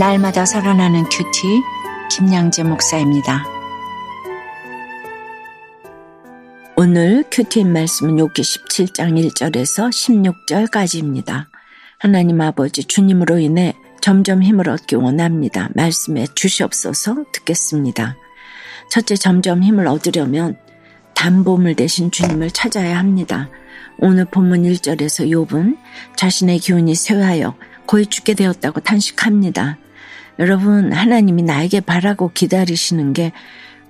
날마다 살아나는 QT 김양재 목사입니다. 오늘 큐티인 말씀은 욥기 17장 1절에서 16절까지입니다. 하나님 아버지 주님으로 인해 점점 힘을 얻기 원합니다. 말씀해 주시옵소서 듣겠습니다. 첫째 점점 힘을 얻으려면 담보물 대신 주님을 찾아야 합니다. 오늘 본문 1절에서 욥은 자신의 기운이 쇠하여 거의 죽게 되었다고 탄식합니다. 여러분, 하나님이 나에게 바라고 기다리시는 게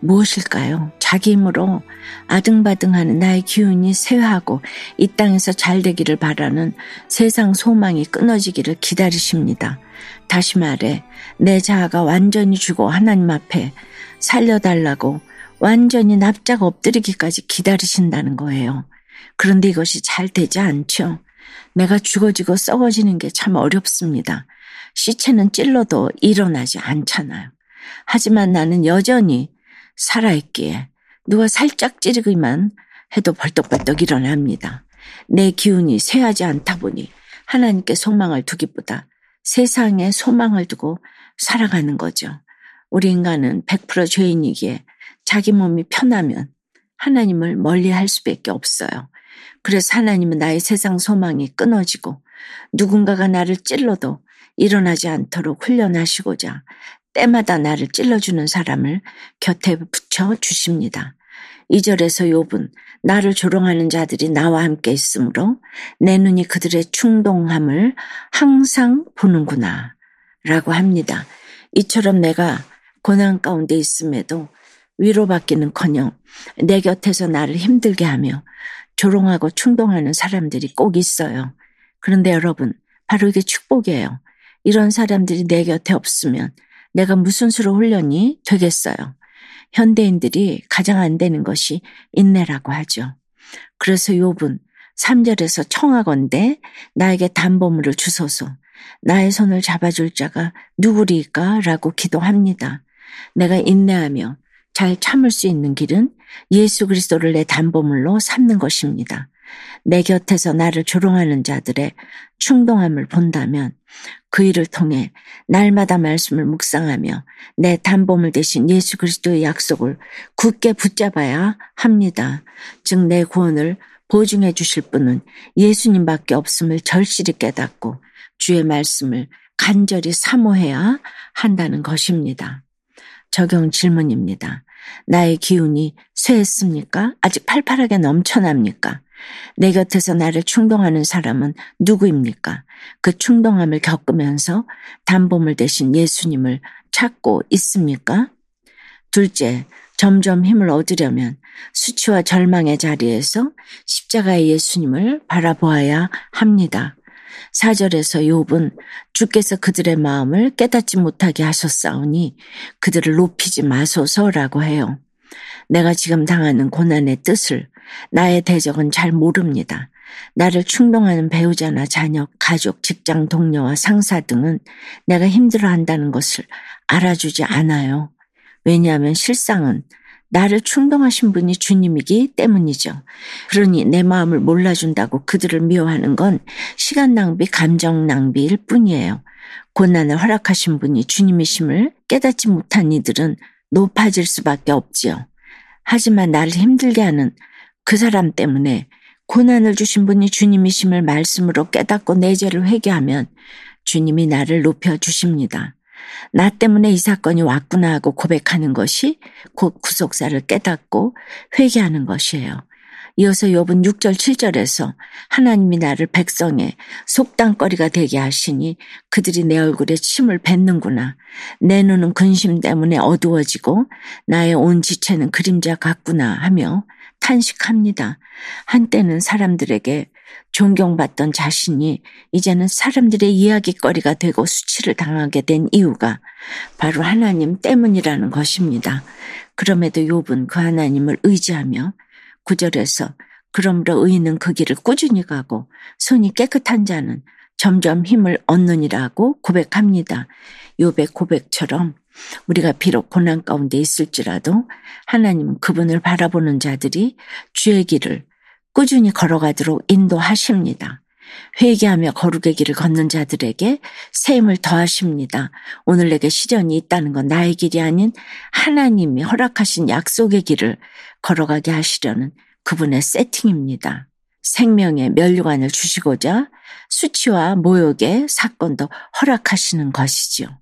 무엇일까요? 자기 힘으로 아등바등하는 나의 기운이 쇠하고 이 땅에서 잘 되기를 바라는 세상 소망이 끊어지기를 기다리십니다. 다시 말해, 내 자아가 완전히 죽어 하나님 앞에 살려달라고 완전히 납작 엎드리기까지 기다리신다는 거예요. 그런데 이것이 잘 되지 않죠. 내가 죽어지고 썩어지는 게 참 어렵습니다. 시체는 찔러도 일어나지 않잖아요. 하지만 나는 여전히 살아있기에 누가 살짝 찌르기만 해도 벌떡벌떡 일어납니다. 내 기운이 쇠하지 않다 보니 하나님께 소망을 두기보다 세상에 소망을 두고 살아가는 거죠. 우리 인간은 100% 죄인이기에 자기 몸이 편하면 하나님을 멀리 할 수밖에 없어요. 그래서 하나님은 나의 세상 소망이 끊어지고 누군가가 나를 찔러도 일어나지 않도록 훈련하시고자 때마다 나를 찔러주는 사람을 곁에 붙여 주십니다. 2절에서 욥은 나를 조롱하는 자들이 나와 함께 있으므로 내 눈이 그들의 충동함을 항상 보는구나 라고 합니다. 이처럼 내가 고난 가운데 있음에도 위로받기는커녕 내 곁에서 나를 힘들게 하며 조롱하고 충동하는 사람들이 꼭 있어요. 그런데 여러분, 바로 이게 축복이에요. 이런 사람들이 내 곁에 없으면 내가 무슨 수로 훈련이 되겠어요. 현대인들이 가장 안 되는 것이 인내라고 하죠. 그래서 욥은 3절에서 청하건대 나에게 담보물을 주소서 나의 손을 잡아줄 자가 누구리까? 라고 기도합니다. 내가 인내하며 잘 참을 수 있는 길은 예수 그리스도를 내 담보물로 삼는 것입니다. 내 곁에서 나를 조롱하는 자들의 충동함을 본다면 그 일을 통해 날마다 말씀을 묵상하며 내 담보물 대신 예수 그리스도의 약속을 굳게 붙잡아야 합니다. 즉 내 구원을 보증해 주실 분은 예수님밖에 없음을 절실히 깨닫고 주의 말씀을 간절히 사모해야 한다는 것입니다. 적용 질문입니다. 나의 기운이 쇠했습니까? 아직 팔팔하게 넘쳐납니까? 내 곁에서 나를 충동하는 사람은 누구입니까? 그 충동함을 겪으면서 담보물 대신 예수님을 찾고 있습니까? 둘째, 점점 힘을 얻으려면 수치와 절망의 자리에서 십자가의 예수님을 바라보아야 합니다. 4절에서 욥은 주께서 그들의 마음을 깨닫지 못하게 하셨사오니 그들을 높이지 마소서라고 해요. 내가 지금 당하는 고난의 뜻을 나의 대적은 잘 모릅니다. 나를 충동하는 배우자나 자녀, 가족, 직장 동료와 상사 등은 내가 힘들어 한다는 것을 알아주지 않아요. 왜냐하면 실상은 나를 충동하신 분이 주님이기 때문이죠. 그러니 내 마음을 몰라준다고 그들을 미워하는 건 시간 낭비, 감정 낭비일 뿐이에요. 고난을 허락하신 분이 주님이심을 깨닫지 못한 이들은 높아질 수밖에 없지요. 하지만 나를 힘들게 하는 그 사람 때문에 고난을 주신 분이 주님이심을 말씀으로 깨닫고 내 죄를 회개하면 주님이 나를 높여 주십니다. 나 때문에 이 사건이 왔구나 하고 고백하는 것이 곧 구속사를 깨닫고 회개하는 것이에요. 이어서 욥은 6절 7절에서 하나님이 나를 백성의 속당거리가 되게 하시니 그들이 내 얼굴에 침을 뱉는구나. 내 눈은 근심 때문에 어두워지고 나의 온 지체는 그림자 같구나 하며 탄식합니다. 한때는 사람들에게 존경받던 자신이 이제는 사람들의 이야기거리가 되고 수치를 당하게 된 이유가 바로 하나님 때문이라는 것입니다. 그럼에도 욥은 그 하나님을 의지하며 구절에서 그러므로 의인은 그 길을 꾸준히 가고 손이 깨끗한 자는 점점 힘을 얻느니라고 고백합니다. 욥의 고백처럼 우리가 비록 고난 가운데 있을지라도 하나님은 그분을 바라보는 자들이 주의 길을 꾸준히 걸어가도록 인도하십니다. 회개하며 거룩의 길을 걷는 자들에게 세임을 더하십니다. 오늘 내게 시련이 있다는 건 나의 길이 아닌 하나님이 허락하신 약속의 길을 걸어가게 하시려는 그분의 세팅입니다. 생명의 면류관을 주시고자 수치와 모욕의 사건도 허락하시는 것이지요.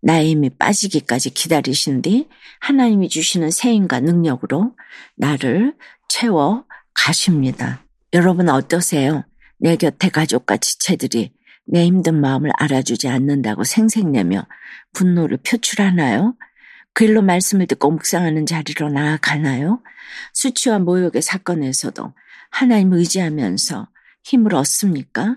나의 힘이 빠지기까지 기다리신 뒤 하나님이 주시는 세임과 능력으로 나를 채워 가십니다. 여러분 어떠세요? 내 곁에 가족과 지체들이 내 힘든 마음을 알아주지 않는다고 생색내며 분노를 표출하나요? 그 일로 말씀을 듣고 묵상하는 자리로 나아가나요? 수치와 모욕의 사건에서도 하나님을 의지하면서 힘을 얻습니까?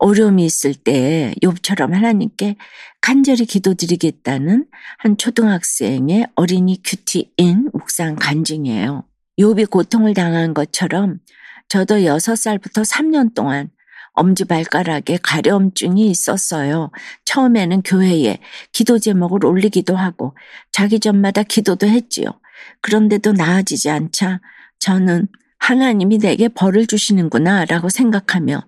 어려움이 있을 때 욥처럼 하나님께 간절히 기도드리겠다는 한 초등학생의 어린이 큐티인 묵상 간증이에요. 욥이 고통을 당한 것처럼 저도 6살부터 3년 동안 엄지발가락에 가려움증이 있었어요. 처음에는 교회에 기도 제목을 올리기도 하고 자기 전마다 기도도 했지요. 그런데도 나아지지 않자 저는 하나님이 내게 벌을 주시는구나 라고 생각하며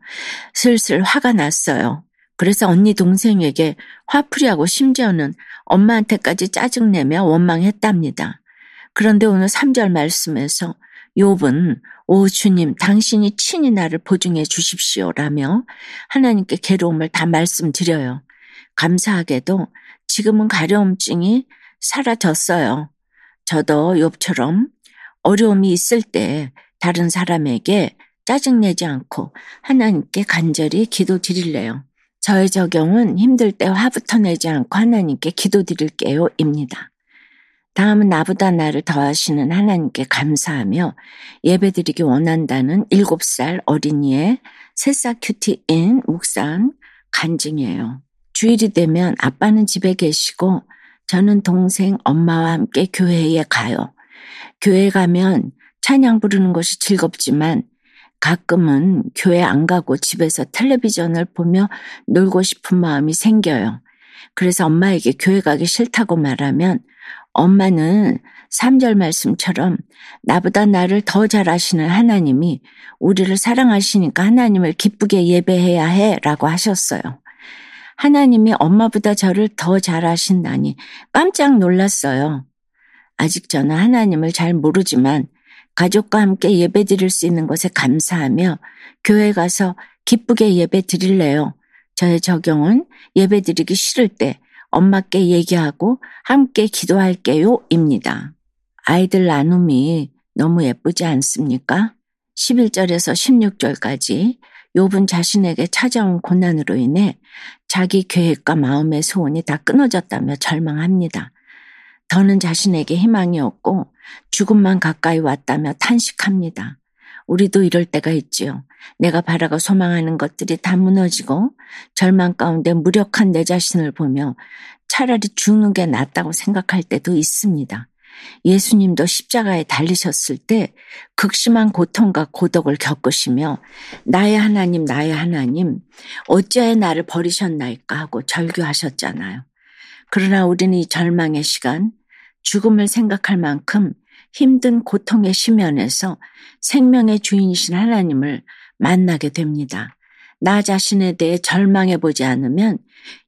슬슬 화가 났어요. 그래서 언니 동생에게 화풀이하고 심지어는 엄마한테까지 짜증내며 원망했답니다. 그런데 오늘 3절 말씀에서 욥은 오 주님 당신이 친히 나를 보증해 주십시오라며 하나님께 괴로움을 다 말씀드려요. 감사하게도 지금은 가려움증이 사라졌어요. 저도 욥처럼 어려움이 있을 때 다른 사람에게 짜증내지 않고 하나님께 간절히 기도 드릴래요. 저의 적용은 힘들 때 화부터 내지 않고 하나님께 기도 드릴게요. 입니다. 다음은 나보다 나를 더하시는 하나님께 감사하며 예배드리기 원한다는 7살 어린이의 새싹 큐티인 묵상 간증이에요. 주일이 되면 아빠는 집에 계시고 저는 동생 엄마와 함께 교회에 가요. 교회 가면 찬양 부르는 것이 즐겁지만 가끔은 교회 안 가고 집에서 텔레비전을 보며 놀고 싶은 마음이 생겨요. 그래서 엄마에게 교회 가기 싫다고 말하면 엄마는 3절 말씀처럼 나보다 나를 더 잘 아시는 하나님이 우리를 사랑하시니까 하나님을 기쁘게 예배해야 해 라고 하셨어요. 하나님이 엄마보다 저를 더 잘 아신다니 깜짝 놀랐어요. 아직 저는 하나님을 잘 모르지만 가족과 함께 예배 드릴 수 있는 것에 감사하며 교회 가서 기쁘게 예배 드릴래요. 저의 적용은 예배 드리기 싫을 때 엄마께 얘기하고 함께 기도할게요 입니다. 아이들 나눔이 너무 예쁘지 않습니까? 11절에서 16절까지 욥은 자신에게 찾아온 고난으로 인해 자기 계획과 마음의 소원이 다 끊어졌다며 절망합니다. 더는 자신에게 희망이 없고 죽음만 가까이 왔다며 탄식합니다. 우리도 이럴 때가 있지요. 내가 바라고 소망하는 것들이 다 무너지고 절망 가운데 무력한 내 자신을 보며 차라리 죽는 게 낫다고 생각할 때도 있습니다. 예수님도 십자가에 달리셨을 때 극심한 고통과 고독을 겪으시며 나의 하나님, 나의 하나님, 어찌하여 나를 버리셨나이까 하고 절규하셨잖아요. 그러나 우리는 이 절망의 시간, 죽음을 생각할 만큼 힘든 고통의 심연에서 생명의 주인이신 하나님을 만나게 됩니다. 나 자신에 대해 절망해 보지 않으면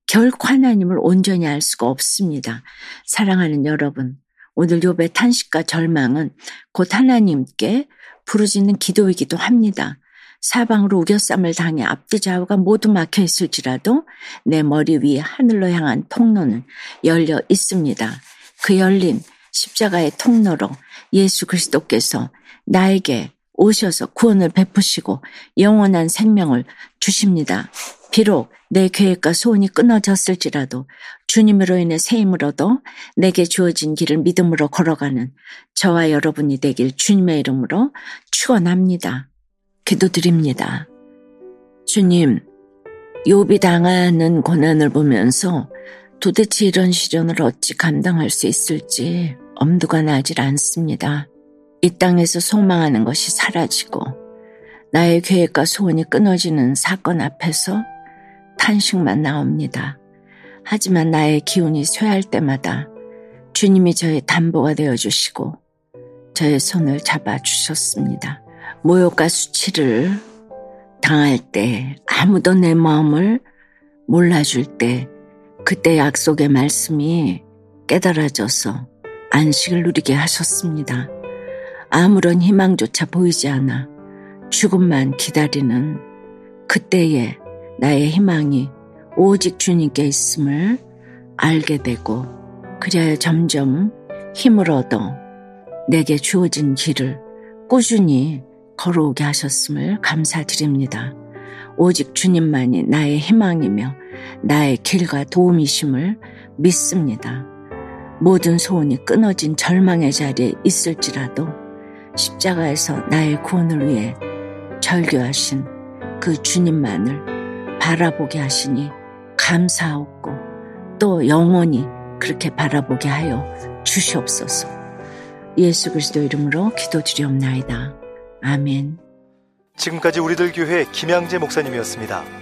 결코 하나님을 온전히 알 수가 없습니다. 사랑하는 여러분, 오늘 욥의 탄식과 절망은 곧 하나님께 부르짖는 기도이기도 합니다. 사방으로 우겨쌈을 당해 앞뒤 좌우가 모두 막혀 있을지라도 내 머리 위에 하늘로 향한 통로는 열려 있습니다. 그 열린 십자가의 통로로 예수 그리스도께서 나에게 오셔서 구원을 베푸시고 영원한 생명을 주십니다. 비록 내 계획과 소원이 끊어졌을지라도 주님으로 인해 새 힘을 얻어 내게 주어진 길을 믿음으로 걸어가는 저와 여러분이 되길 주님의 이름으로 축원합니다. 기도드립니다. 주님, 요비 당하는 고난을 보면서 도대체 이런 시련을 어찌 감당할 수 있을지 엄두가 나질 않습니다. 이 땅에서 소망하는 것이 사라지고 나의 계획과 소원이 끊어지는 사건 앞에서 탄식만 나옵니다. 하지만 나의 기운이 쇠할 때마다 주님이 저의 담보가 되어 주시고 저의 손을 잡아 주셨습니다. 모욕과 수치를 당할 때 아무도 내 마음을 몰라줄 때 그때 약속의 말씀이 깨달아져서 안식을 누리게 하셨습니다. 아무런 희망조차 보이지 않아 죽음만 기다리는 그때에 나의 희망이 오직 주님께 있음을 알게 되고 그리하여 점점 힘을 얻어 내게 주어진 길을 꾸준히 걸어오게 하셨음을 감사드립니다. 오직 주님만이 나의 희망이며 나의 길과 도움이심을 믿습니다. 모든 소원이 끊어진 절망의 자리에 있을지라도 십자가에서 나의 구원을 위해 절교하신 그 주님만을 바라보게 하시니 감사하고 또 영원히 그렇게 바라보게 하여 주시옵소서. 예수 그리스도 이름으로 기도드리옵나이다. 아멘. 지금까지 우리들 교회 김양재 목사님이었습니다.